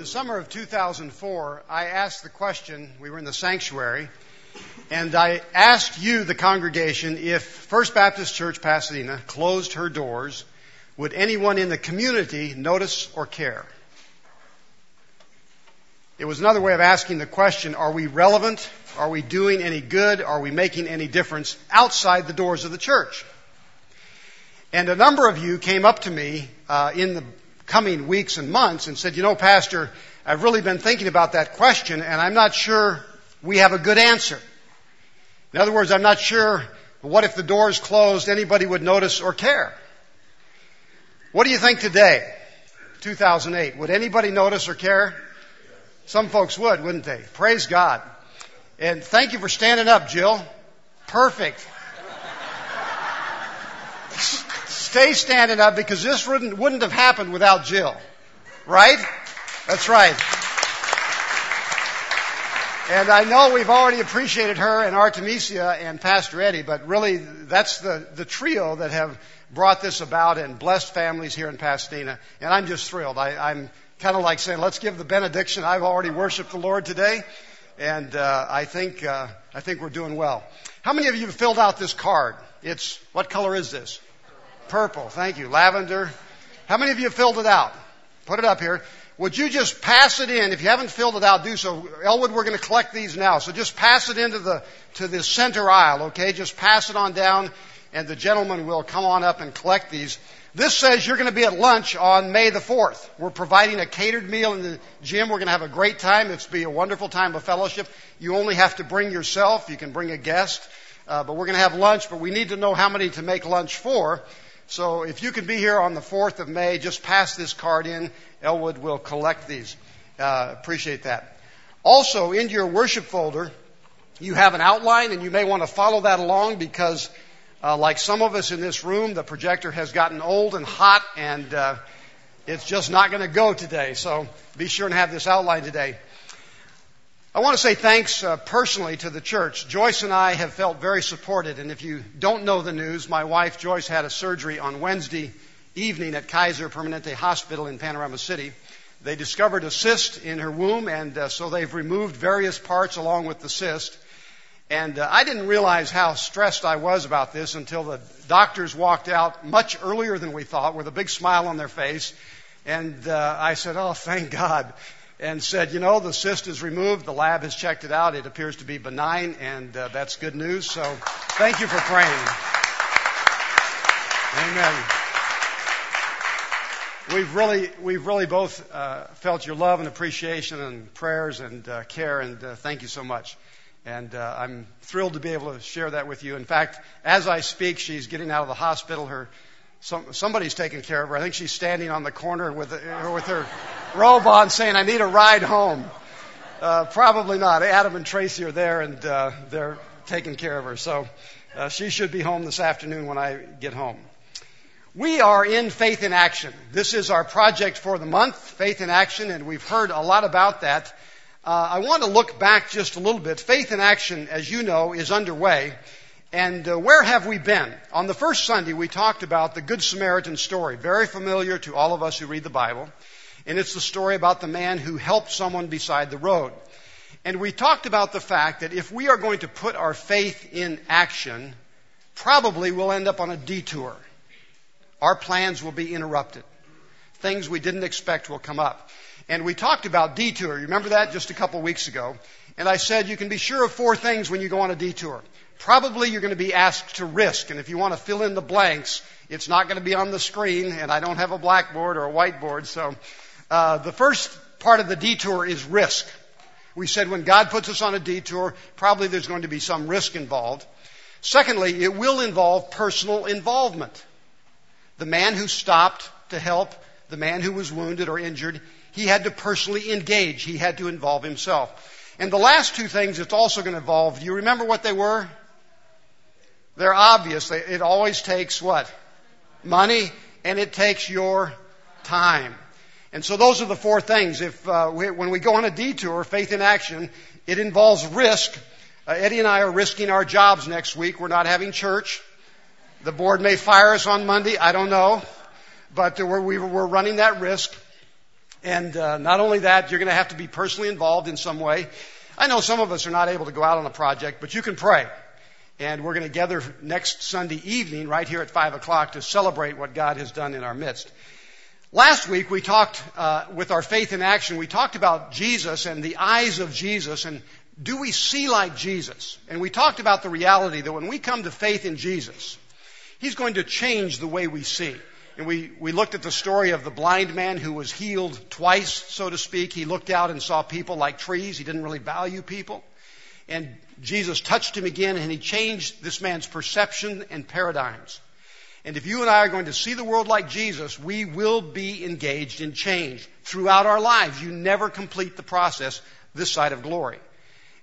the summer of 2004, I asked the question, we were in the sanctuary, and I asked you, the congregation, if First Baptist Church Pasadena closed her doors, would anyone in the community notice or care? It was another way of asking the question, are we relevant? Are we doing any good? Are we making any difference outside the doors of the church? And a number of you came up to me uh, in the coming weeks and months and said, you know, Pastor, I've really been thinking about that question and I'm not sure we have a good answer. In other words, I'm not sure what if the doors closed, anybody would notice or care. What do you think today? 2008. Would anybody notice or care? Some folks would, wouldn't they? Praise God. And thank you for standing up, Jill. Perfect. Stay standing up because this wouldn't, wouldn't have happened without Jill. Right? That's right. And I know we've already appreciated her and Artemisia and Pastor Eddie, but really that's the, the trio that have brought this about and blessed families here in Pasadena. And I'm just thrilled. I, I'm kind of like saying, let's give the benediction. I've already worshiped the Lord today. And uh, I think uh, I think we're doing well. How many of you have filled out this card? It's what color is this? Purple. Thank you. Lavender. How many of you filled it out? Put it up here. Would you just pass it in? If you haven't filled it out, do so. Elwood, we're going to collect these now. So just pass it into the, to the center aisle, okay? Just pass it on down and the gentleman will come on up and collect these. This says you're going to be at lunch on May the 4th. We're providing a catered meal in the gym. We're going to have a great time. It's be a wonderful time of fellowship. You only have to bring yourself. You can bring a guest. Uh, but we're going to have lunch, but we need to know how many to make lunch for. So if you can be here on the 4th of May, just pass this card in. Elwood will collect these. Uh, appreciate that. Also, in your worship folder, you have an outline, and you may want to follow that along because, uh, like some of us in this room, the projector has gotten old and hot, and uh, it's just not going to go today. So be sure and have this outline today. I want to say thanks uh, personally to the church. Joyce and I have felt very supported, and if you don't know the news, my wife Joyce had a surgery on Wednesday evening at Kaiser Permanente Hospital in Panorama City. They discovered a cyst in her womb, and uh, so they've removed various parts along with the cyst. And uh, I didn't realize how stressed I was about this until the doctors walked out much earlier than we thought with a big smile on their face. And uh, I said, Oh, thank God and said, you know, the cyst is removed. The lab has checked it out. It appears to be benign, and uh, that's good news. So thank you for praying. Amen. We've really, we've really both uh, felt your love and appreciation and prayers and uh, care, and uh, thank you so much. And uh, I'm thrilled to be able to share that with you. In fact, as I speak, she's getting out of the hospital. Her some, somebody's taking care of her. I think she's standing on the corner with, with her robe on saying, I need a ride home. Uh, probably not. Adam and Tracy are there and uh, they're taking care of her. So uh, she should be home this afternoon when I get home. We are in Faith in Action. This is our project for the month, Faith in Action, and we've heard a lot about that. Uh, I want to look back just a little bit. Faith in Action, as you know, is underway. And uh, where have we been? On the first Sunday, we talked about the Good Samaritan story, very familiar to all of us who read the Bible. And it's the story about the man who helped someone beside the road. And we talked about the fact that if we are going to put our faith in action, probably we'll end up on a detour. Our plans will be interrupted. Things we didn't expect will come up. And we talked about detour. You remember that just a couple weeks ago? And I said you can be sure of four things when you go on a detour probably you're going to be asked to risk. And if you want to fill in the blanks, it's not going to be on the screen, and I don't have a blackboard or a whiteboard. So uh, the first part of the detour is risk. We said when God puts us on a detour, probably there's going to be some risk involved. Secondly, it will involve personal involvement. The man who stopped to help the man who was wounded or injured, he had to personally engage. He had to involve himself. And the last two things it's also going to involve, do you remember what they were? They're obvious. It always takes what? Money, and it takes your time. And so those are the four things. If uh, we, when we go on a detour, faith in action, it involves risk. Uh, Eddie and I are risking our jobs next week. We're not having church. The board may fire us on Monday. I don't know, but we're, we're running that risk. And uh, not only that, you're going to have to be personally involved in some way. I know some of us are not able to go out on a project, but you can pray. And we're going to gather next Sunday evening right here at 5 o'clock to celebrate what God has done in our midst. Last week we talked uh, with our faith in action. We talked about Jesus and the eyes of Jesus and do we see like Jesus? And we talked about the reality that when we come to faith in Jesus, He's going to change the way we see. And we, we looked at the story of the blind man who was healed twice, so to speak. He looked out and saw people like trees. He didn't really value people. And Jesus touched him again and he changed this man's perception and paradigms. And if you and I are going to see the world like Jesus, we will be engaged in change throughout our lives. You never complete the process this side of glory.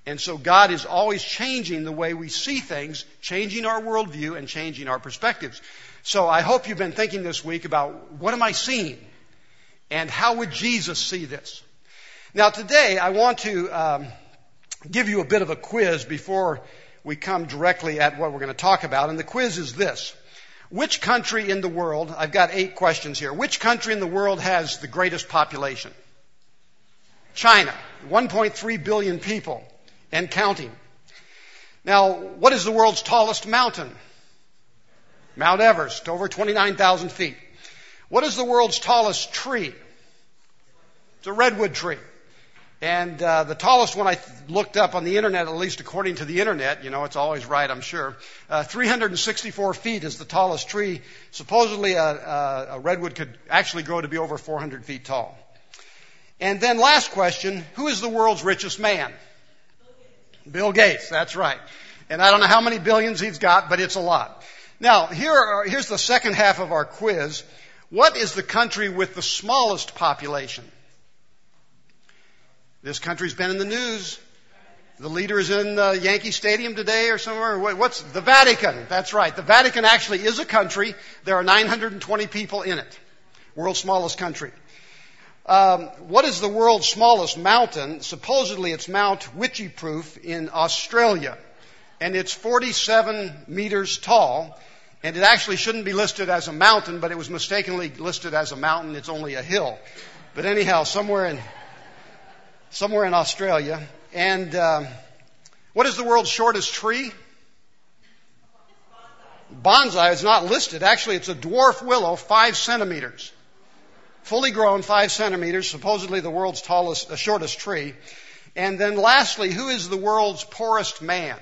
And so God is always changing the way we see things, changing our worldview and changing our perspectives. So I hope you've been thinking this week about what am I seeing? And how would Jesus see this? Now today I want to um, give you a bit of a quiz before we come directly at what we're going to talk about. And the quiz is this. Which country in the world, I've got eight questions here, which country in the world has the greatest population? China. 1.3 billion people and counting. Now, what is the world's tallest mountain? Mount Everest, over 29,000 feet. What is the world's tallest tree? It's a redwood tree. And uh, the tallest one I looked up on the internet, at least according to the internet, you know, it's always right, I'm sure. Uh, 364 feet is the tallest tree. Supposedly, a, a, a redwood could actually grow to be over 400 feet tall. And then, last question: Who is the world's richest man? Bill Gates. That's right. And I don't know how many billions he's got, but it's a lot. Now, here are, here's the second half of our quiz. What is the country with the smallest population? This country's been in the news. The leader is in uh, Yankee Stadium today or somewhere. What's the Vatican? That's right. The Vatican actually is a country. There are 920 people in it. World's smallest country. Um, what is the world's smallest mountain? Supposedly it's Mount Wycheproof in Australia. And it's 47 meters tall. And it actually shouldn't be listed as a mountain, but it was mistakenly listed as a mountain. It's only a hill. But anyhow, somewhere in somewhere in Australia. And uh, what is the world's shortest tree? Bonsai is not listed. Actually, it's a dwarf willow, five centimeters. Fully grown, five centimeters, supposedly the world's tallest, uh, shortest tree. And then lastly, who is the world's poorest man?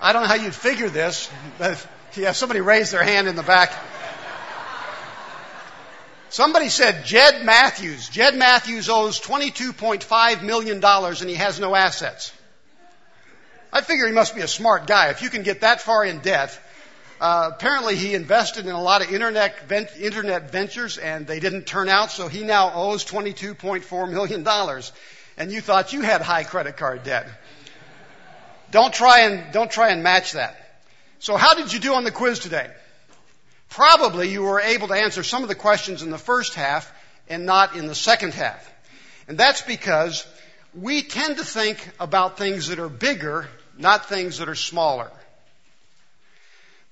I don't know how you'd figure this, but yeah, somebody raised their hand in the back. Somebody said Jed Matthews. Jed Matthews owes $22.5 million and he has no assets. I figure he must be a smart guy. If you can get that far in debt, uh, apparently he invested in a lot of internet, vent, internet ventures and they didn't turn out, so he now owes $22.4 million. And you thought you had high credit card debt. Don't try and, don't try and match that. So how did you do on the quiz today? Probably you were able to answer some of the questions in the first half and not in the second half. And that's because we tend to think about things that are bigger, not things that are smaller.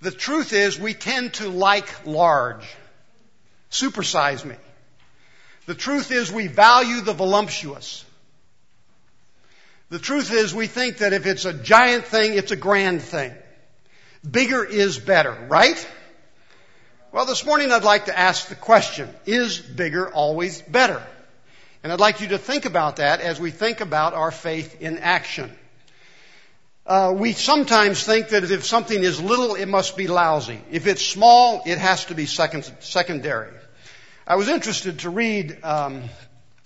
The truth is we tend to like large. Supersize me. The truth is we value the voluptuous. The truth is we think that if it's a giant thing, it's a grand thing. Bigger is better, right? Well, this morning I'd like to ask the question, is bigger always better? And I'd like you to think about that as we think about our faith in action. Uh, we sometimes think that if something is little, it must be lousy. If it's small, it has to be second, secondary. I was interested to read um,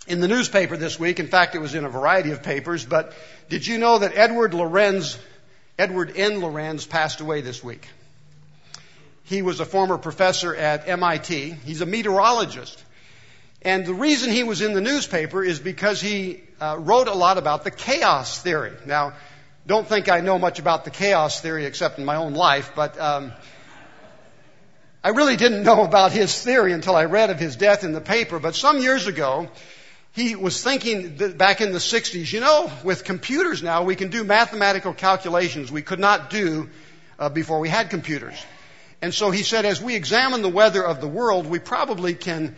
in the newspaper this week. In fact, it was in a variety of papers. But did you know that Edward Lorenz, Edward N. Lorenz, passed away this week? He was a former professor at MIT. He's a meteorologist. And the reason he was in the newspaper is because he uh, wrote a lot about the chaos theory. Now, don't think I know much about the chaos theory except in my own life, but um, I really didn't know about his theory until I read of his death in the paper. But some years ago, he was thinking back in the 60s, you know, with computers now, we can do mathematical calculations we could not do uh, before we had computers. And so he said, as we examine the weather of the world, we probably can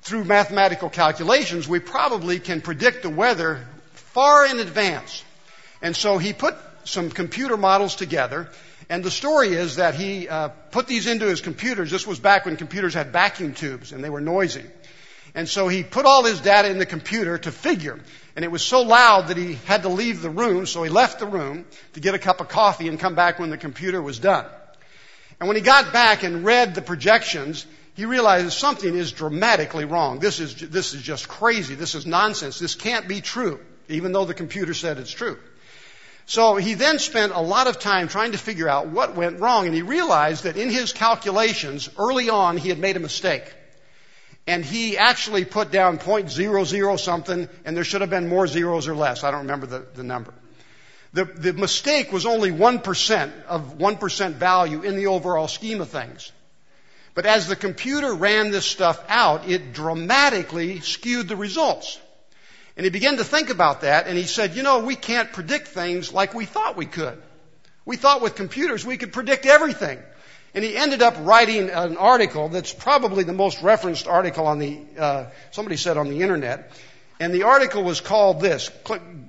through mathematical calculations, we probably can predict the weather far in advance. And so he put some computer models together. And the story is that he uh, put these into his computers. This was back when computers had vacuum tubes and they were noisy. And so he put all his data in the computer to figure. And it was so loud that he had to leave the room, so he left the room to get a cup of coffee and come back when the computer was done. And when he got back and read the projections, he realized something is dramatically wrong. This is, this is just crazy. This is nonsense. This can't be true, even though the computer said it's true. So he then spent a lot of time trying to figure out what went wrong, and he realized that in his calculations, early on, he had made a mistake. And he actually put down point zero zero something, and there should have been more zeros or less. I don't remember the, the number. The, the mistake was only 1% of 1% value in the overall scheme of things. But as the computer ran this stuff out, it dramatically skewed the results. And he began to think about that and he said, you know, we can't predict things like we thought we could. We thought with computers we could predict everything. And he ended up writing an article that's probably the most referenced article on the, uh, somebody said on the internet. And the article was called this,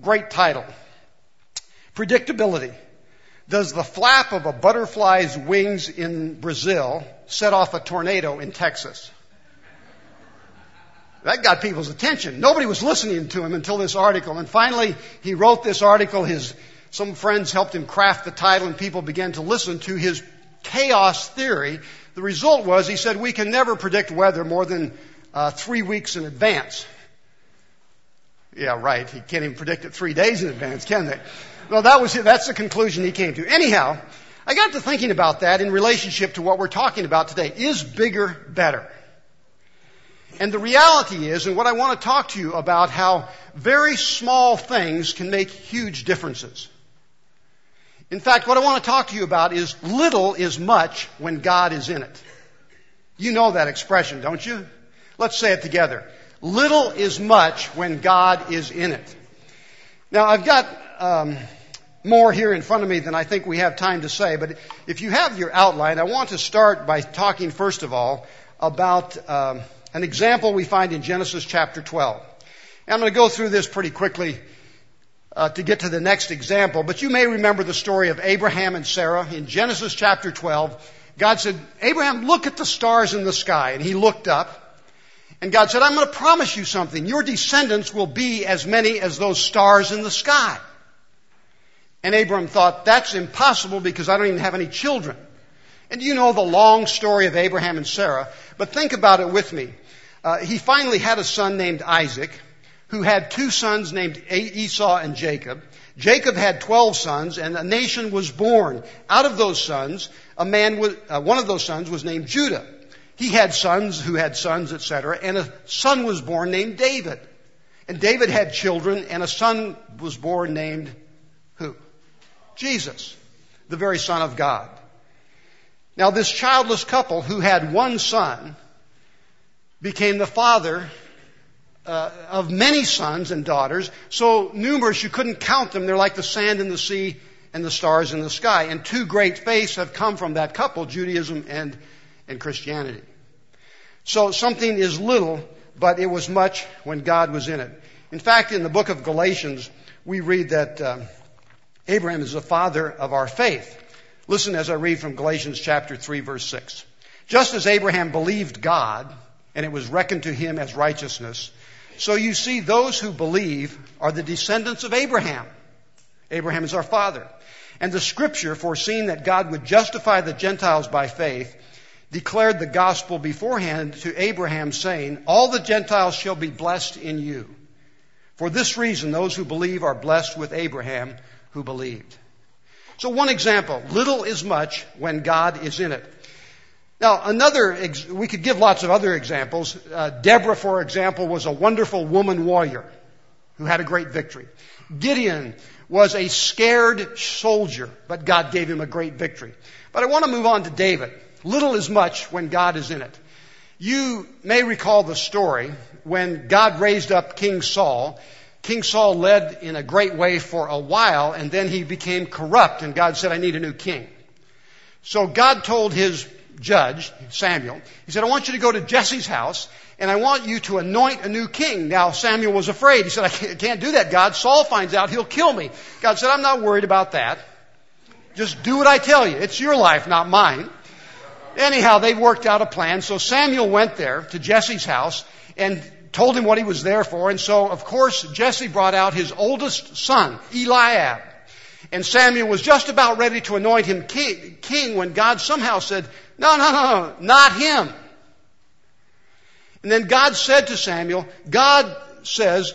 great title. Predictability. Does the flap of a butterfly's wings in Brazil set off a tornado in Texas? That got people's attention. Nobody was listening to him until this article. And finally, he wrote this article. His, some friends helped him craft the title and people began to listen to his chaos theory. The result was he said, we can never predict weather more than uh, three weeks in advance. Yeah, right. He can't even predict it three days in advance, can they? Well, that was, that's the conclusion he came to. Anyhow, I got to thinking about that in relationship to what we're talking about today. Is bigger better? And the reality is, and what I want to talk to you about, how very small things can make huge differences. In fact, what I want to talk to you about is little is much when God is in it. You know that expression, don't you? Let's say it together. Little is much when God is in it. Now, I've got um, more here in front of me than I think we have time to say, but if you have your outline, I want to start by talking first of all about um, an example we find in Genesis chapter 12. And I'm going to go through this pretty quickly uh, to get to the next example, but you may remember the story of Abraham and Sarah in Genesis chapter 12. God said, Abraham, look at the stars in the sky. And he looked up. And God said, I'm going to promise you something. Your descendants will be as many as those stars in the sky. And Abram thought, that's impossible because I don't even have any children. And you know the long story of Abraham and Sarah, but think about it with me. Uh, he finally had a son named Isaac, who had two sons named Esau and Jacob. Jacob had 12 sons, and a nation was born. Out of those sons, a man was, uh, one of those sons was named Judah. He had sons who had sons, etc., and a son was born named David. And David had children, and a son was born named who? Jesus, the very Son of God. Now, this childless couple who had one son became the father uh, of many sons and daughters, so numerous you couldn't count them. They're like the sand in the sea and the stars in the sky. And two great faiths have come from that couple, Judaism and, and Christianity. So something is little, but it was much when God was in it. In fact, in the book of Galatians, we read that uh, Abraham is the father of our faith. Listen as I read from Galatians chapter 3 verse 6. Just as Abraham believed God, and it was reckoned to him as righteousness, so you see those who believe are the descendants of Abraham. Abraham is our father. And the scripture, foreseeing that God would justify the Gentiles by faith, declared the gospel beforehand to Abraham saying, all the Gentiles shall be blessed in you. For this reason, those who believe are blessed with Abraham who believed. So one example, little is much when God is in it. Now another, we could give lots of other examples. Uh, Deborah, for example, was a wonderful woman warrior who had a great victory. Gideon was a scared soldier, but God gave him a great victory. But I want to move on to David. Little is much when God is in it. You may recall the story when God raised up King Saul King Saul led in a great way for a while, and then he became corrupt, and God said, I need a new king. So God told his judge, Samuel, he said, I want you to go to Jesse's house, and I want you to anoint a new king. Now Samuel was afraid. He said, I can't do that, God. Saul finds out, he'll kill me. God said, I'm not worried about that. Just do what I tell you. It's your life, not mine. Anyhow, they worked out a plan. So Samuel went there to Jesse's house and told him what he was there for. And so, of course, Jesse brought out his oldest son, Eliab. And Samuel was just about ready to anoint him king, when God somehow said, no, no, no, no, not him. And then God said to Samuel, God says,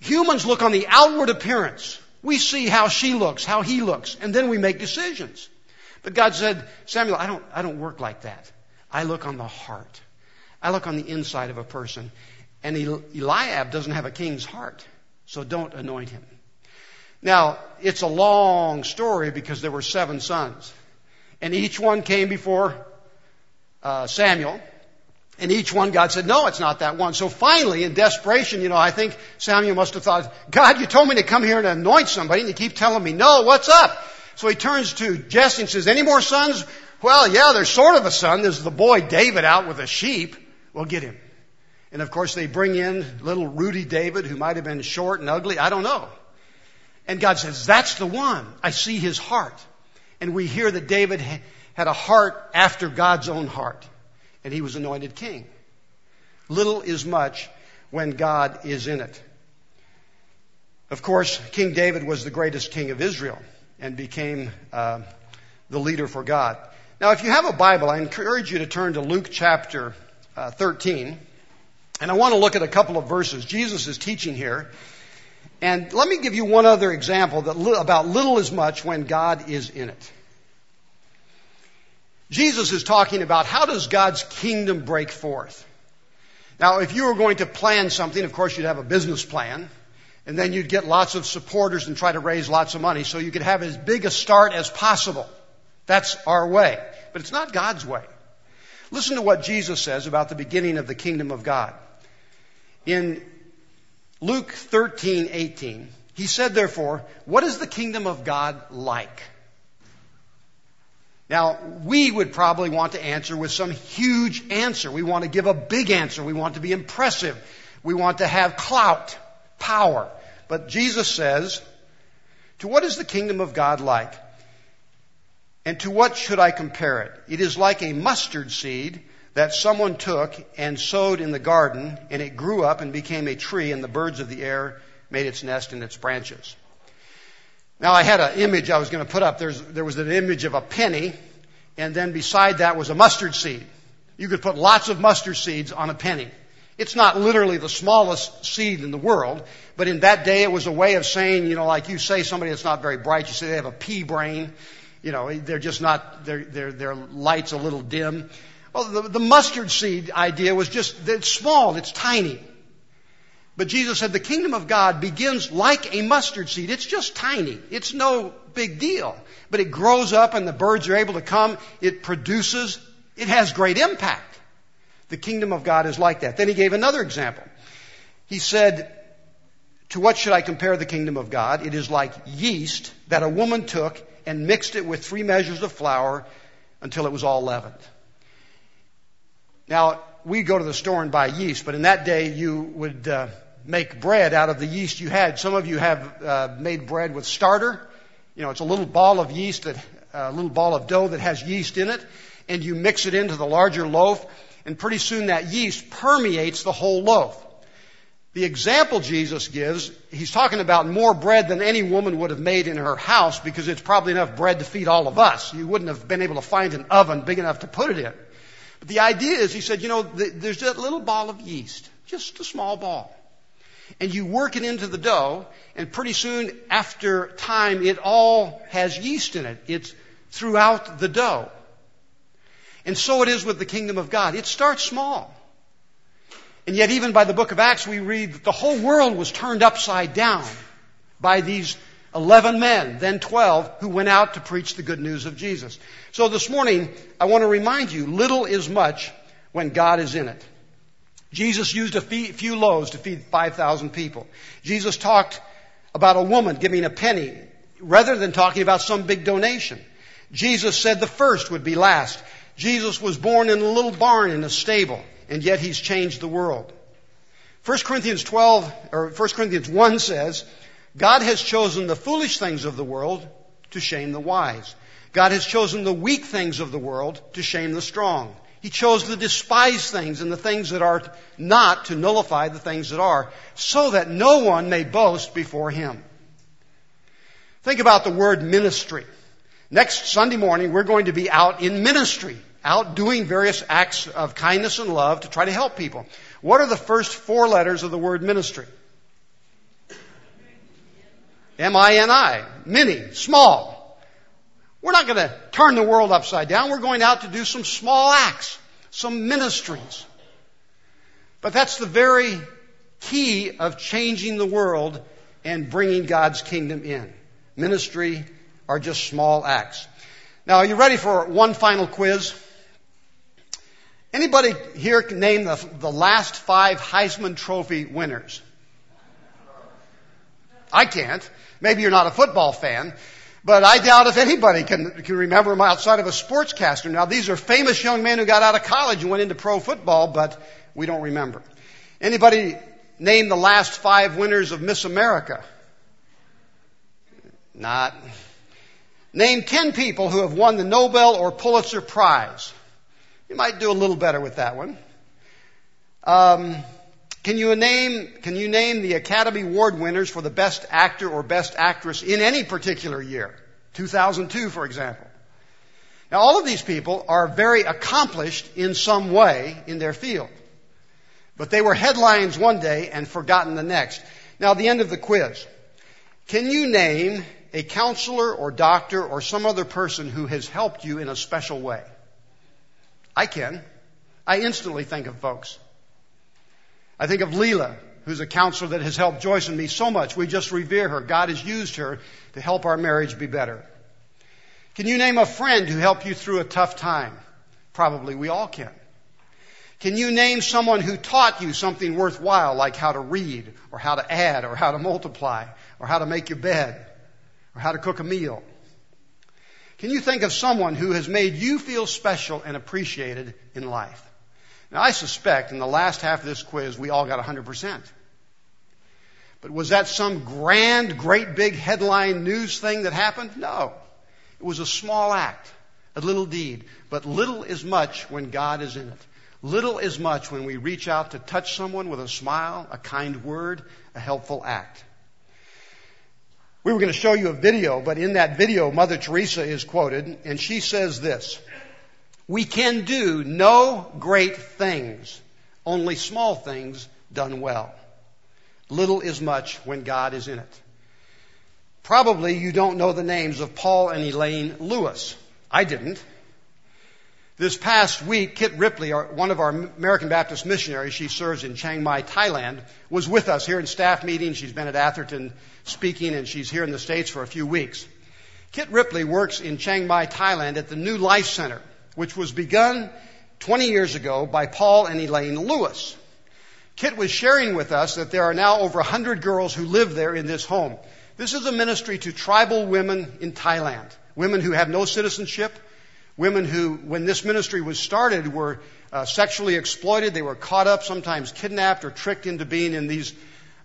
humans look on the outward appearance. We see how she looks, how he looks, and then we make decisions. But God said, Samuel, I don't, I don't work like that. I look on the heart. I look on the inside of a person. And Eliab doesn't have a king's heart. So don't anoint him. Now, it's a long story because there were seven sons. And each one came before uh, Samuel. And each one, God said, no, it's not that one. So finally, in desperation, you know, I think Samuel must have thought, God, you told me to come here and anoint somebody, and you keep telling me, no, what's up? So he turns to Jesse and says, any more sons? Well, yeah, there's sort of a son. There's the boy David out with a sheep. Well, get him. And of course, they bring in little Rudy David, who might have been short and ugly. I don't know. And God says, that's the one. I see his heart. And we hear that David had a heart after God's own heart and he was anointed king. Little is much when God is in it. Of course, King David was the greatest king of Israel and became uh, the leader for God. Now, if you have a Bible, I encourage you to turn to Luke chapter uh, 13. And I want to look at a couple of verses. Jesus is teaching here. And let me give you one other example that li- about little as much when God is in it. Jesus is talking about how does God's kingdom break forth. Now, if you were going to plan something, of course, you'd have a business plan, and then you'd get lots of supporters and try to raise lots of money so you could have as big a start as possible. That's our way. But it's not God's way. Listen to what Jesus says about the beginning of the kingdom of God. In Luke 13, 18, he said, therefore, what is the kingdom of God like? Now, we would probably want to answer with some huge answer. We want to give a big answer. We want to be impressive. We want to have clout, power. But Jesus says, to what is the kingdom of God like? And to what should I compare it? It is like a mustard seed that someone took and sowed in the garden, and it grew up and became a tree, and the birds of the air made its nest in its branches. Now I had an image I was going to put up. There's, there was an image of a penny, and then beside that was a mustard seed. You could put lots of mustard seeds on a penny. It's not literally the smallest seed in the world, but in that day it was a way of saying, you know, like you say somebody that's not very bright, you say they have a pea brain. You know, they're just not, their, their, their light's a little dim. Well, the, the mustard seed idea was just, it's small, it's tiny. But Jesus said the kingdom of God begins like a mustard seed. It's just tiny. It's no big deal. But it grows up and the birds are able to come. It produces. It has great impact. The kingdom of God is like that. Then he gave another example. He said, to what should I compare the kingdom of God? It is like yeast that a woman took and mixed it with three measures of flour until it was all leavened. Now, we go to the store and buy yeast, but in that day you would uh, make bread out of the yeast you had. Some of you have uh, made bread with starter. You know, it's a little ball of yeast that, a little ball of dough that has yeast in it, and you mix it into the larger loaf, and pretty soon that yeast permeates the whole loaf. The example Jesus gives, he's talking about more bread than any woman would have made in her house because it's probably enough bread to feed all of us. You wouldn't have been able to find an oven big enough to put it in. But the idea is, he said, you know, there's that little ball of yeast, just a small ball and you work it into the dough, and pretty soon after time, it all has yeast in it. It's throughout the dough. And so it is with the kingdom of God. It starts small. And yet even by the book of Acts, we read that the whole world was turned upside down by these 11 men, then 12, who went out to preach the good news of Jesus. So this morning, I want to remind you, little is much when God is in it. Jesus used a few loaves to feed 5,000 people. Jesus talked about a woman giving a penny rather than talking about some big donation. Jesus said the first would be last. Jesus was born in a little barn in a stable. And yet He's changed the world. 1 Corinthians 12, or 1 Corinthians 1 says, God has chosen the foolish things of the world to shame the wise. God has chosen the weak things of the world to shame the strong. He chose the despised things and the things that are not to nullify the things that are, so that no one may boast before Him. Think about the word ministry. Next Sunday morning, we're going to be out in ministry, out doing various acts of kindness and love to try to help people. What are the first four letters of the word ministry? M-I-N-I. Mini. Small. We're not going to turn the world upside down. We're going out to do some small acts, some ministries. But that's the very key of changing the world and bringing God's kingdom in. Ministry are just small acts. Now, are you ready for one final quiz? Anybody here can name the, the last five Heisman Trophy winners? I can't. Maybe you're not a football fan, but I doubt if anybody can, can remember them outside of a sportscaster. Now, these are famous young men who got out of college and went into pro football, but we don't remember. Anybody name the last five winners of Miss America? Not. Name ten people who have won the Nobel or Pulitzer Prize. You might do a little better with that one. Um, can you name, can you name the Academy Award winners for the best actor or best actress in any particular year? 2002, for example. Now, all of these people are very accomplished in some way in their field. But they were headlines one day and forgotten the next. Now, the end of the quiz. Can you name a counselor or doctor or some other person who has helped you in a special way? I can. I instantly think of folks. I think of Leela, who's a counselor that has helped Joyce and me so much. We just revere her. God has used her to help our marriage be better. Can you name a friend who helped you through a tough time? Probably we all can. Can you name someone who taught you something worthwhile, like how to read, or how to add, or how to multiply, or how to make your bed, or how to cook a meal? Can you think of someone who has made you feel special and appreciated in life? Now, I suspect in the last half of this quiz, we all got 100%. But was that some grand, great big headline news thing that happened? No. It was a small act, a little deed. But little is much when God is in it. Little is much when we reach out to touch someone with a smile, a kind word, a helpful act. We were going to show you a video, but in that video, Mother Teresa is quoted, and she says this. We can do no great things, only small things done well. Little is much when God is in it. Probably you don't know the names of Paul and Elaine Lewis. I didn't. This past week, Kit Ripley, one of our American Baptist missionaries, she serves in Chiang Mai, Thailand, was with us here in staff meeting. She's been at Atherton speaking, and she's here in the States for a few weeks. Kit Ripley works in Chiang Mai, Thailand at the New Life Center which was begun 20 years ago by Paul and Elaine Lewis. Kit was sharing with us that there are now over 100 girls who live there in this home. This is a ministry to tribal women in Thailand, women who have no citizenship, women who, when this ministry was started, were uh, sexually exploited. They were caught up, sometimes kidnapped or tricked into being in these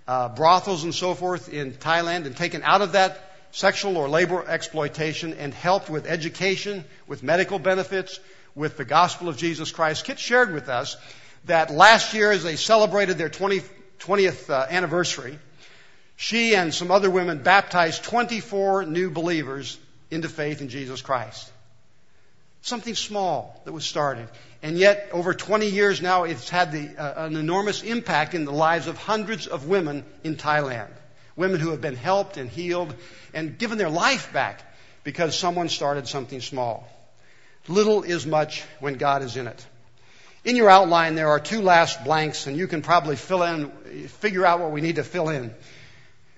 uh, brothels and so forth in Thailand and taken out of that sexual or labor exploitation and helped with education, with medical benefits, with the gospel of Jesus Christ. Kit shared with us that last year as they celebrated their 20, 20th uh, anniversary, she and some other women baptized 24 new believers into faith in Jesus Christ. Something small that was started. And yet, over 20 years now, it's had the, uh, an enormous impact in the lives of hundreds of women in Thailand. Women who have been helped and healed and given their life back because someone started something small. Little is much when God is in it. In your outline, there are two last blanks, and you can probably fill in, figure out what we need to fill in.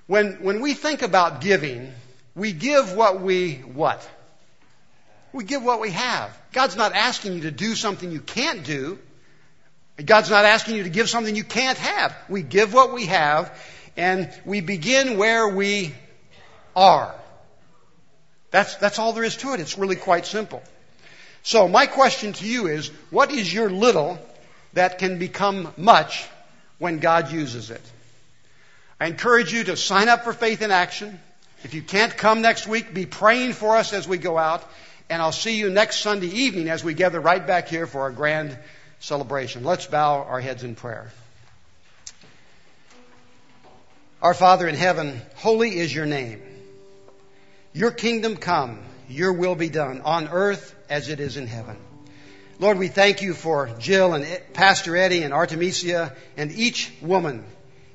When, when we think about giving, we give what we what? We give what we have. God's not asking you to do something you can't do. God's not asking you to give something you can't have. We give what we have, and we begin where we are. That's, that's all there is to it. It's really quite simple. So my question to you is, what is your little that can become much when God uses it. I encourage you to sign up for Faith in Action. If you can't come next week, be praying for us as we go out. And I'll see you next Sunday evening as we gather right back here for our grand celebration. Let's bow our heads in prayer. Our Father in heaven, holy is your name. Your kingdom come, your will be done on earth as it is in heaven. Lord, we thank you for Jill and Pastor Eddie and Artemisia and each woman,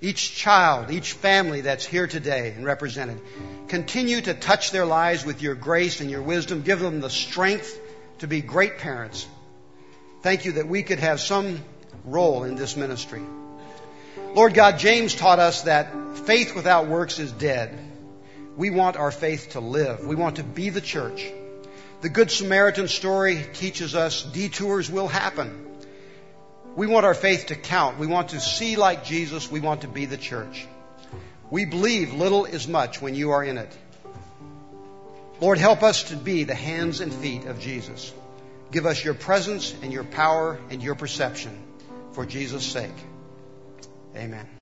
each child, each family that's here today and represented. Continue to touch their lives with your grace and your wisdom. Give them the strength to be great parents. Thank you that we could have some role in this ministry. Lord God, James taught us that faith without works is dead. We want our faith to live. We want to be the church. The Good Samaritan story teaches us detours will happen. We want our faith to count. We want to see like Jesus. We want to be the church. We believe little is much when you are in it. Lord, help us to be the hands and feet of Jesus. Give us your presence and your power and your perception for Jesus' sake. Amen.